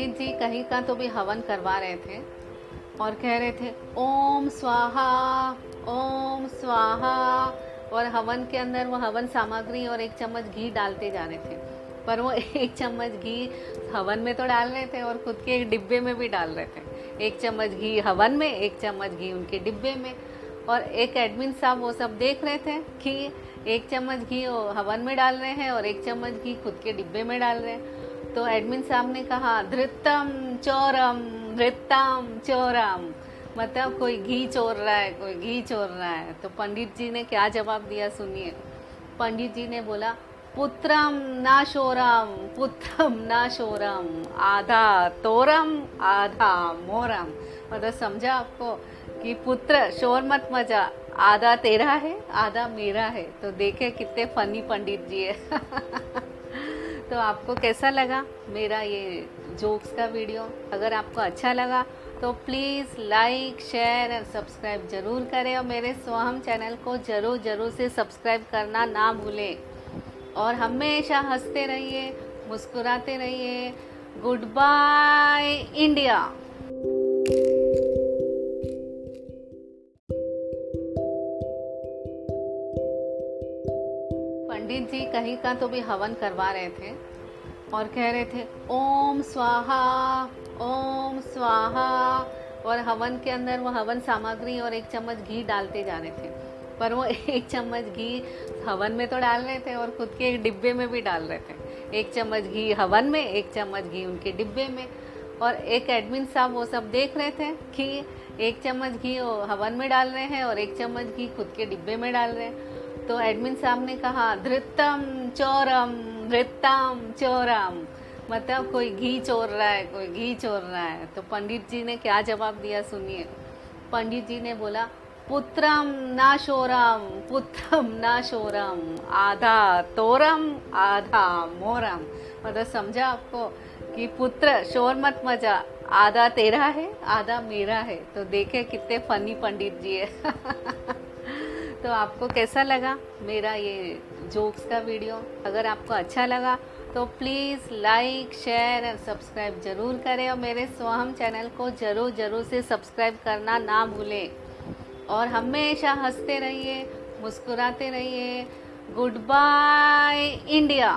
पंडित जी कहीं का तो भी हवन करवा रहे थे और कह रहे थे, ओम स्वाहा ओम स्वाहा। और हवन के अंदर वो हवन सामग्री और एक चम्मच घी डालते जा रहे थे। पर वो एक चम्मच घी हवन में तो डाल रहे थे और खुद के एक डिब्बे में भी डाल रहे थे। एक चम्मच घी हवन में, एक चम्मच घी उनके डिब्बे में। और एक एडमिन साहब वो सब देख रहे थे कि एक चम्मच घी हवन में डाल रहे हैं और एक चम्मच घी खुद के डिब्बे में डाल रहे हैं। तो एडमिन साहब ने कहा, धृतम चोरम धृतम चोरम। मतलब कोई घी चोर रहा है, कोई घी चोर रहा है। तो पंडित जी ने क्या जवाब दिया, सुनिए। पंडित जी ने बोला, पुत्रम ना शोरम, पुत्रम ना शोरम, आधा तोरम, आधा मोरम। मतलब समझा आपको कि पुत्र, शोर मत मज़ा, आधा तेरा है, आधा मेरा है। तो देखे कितने फनी पंडित जी है। तो आपको कैसा लगा मेरा ये जोक्स का वीडियो अगर आपको अच्छा लगा तो प्लीज़ लाइक शेयर और सब्सक्राइब ज़रूर करें और मेरे स्वहम चैनल को ज़रूर ज़रूर से सब्सक्राइब करना ना भूलें। और हमेशा हँसते रहिए, मुस्कुराते रहिए। Good bye India Pandit ji कहीं का तो भी हवन करवा रहे थे और कह रहे थे, ओम स्वाहा ओम स्वाहा। और हवन के अंदर वो हवन सामग्री और एक चम्मच घी डालते जा रहे थे। पर वो एक चम्मच घी हवन में तो डाल रहे थे और खुद के एक डिब्बे में भी डाल रहे थे। एक चम्मच घी हवन में, एक चम्मच घी उनके डिब्बे में। और एक एडमिन साहब वो सब देख रहे थे कि एक चम्मच घी हवन में डाल रहे हैं और एक चम्मच घी खुद के डिब्बे में डाल रहे हैं। तो एडमिन साहब ने कहा, धृतम चोरम धृतम चोरम। मतलब कोई घी चोर रहा है, कोई घी चोर रहा है। तो पंडित जी ने क्या जवाब दिया, सुनिए। पंडित जी ने बोला, पुत्रम ना शोरम, पुत्रम ना शोरम, आधा तोरम, आधा मोरम। मतलब समझा आपको कि पुत्र, शोर मत मज़ा आधा तेरा है, आधा मेरा है। तो देखे कितने फनी पंडित जी है। तो आपको कैसा लगा मेरा ये जोक्स का वीडियो अगर आपको अच्छा लगा तो प्लीज़ लाइक शेयर और सब्सक्राइब ज़रूर करें और मेरे स्वहम चैनल को ज़रूर ज़रूर से सब्सक्राइब करना ना भूलें। और हमेशा हँसते रहिए, मुस्कुराते रहिए। Good bye India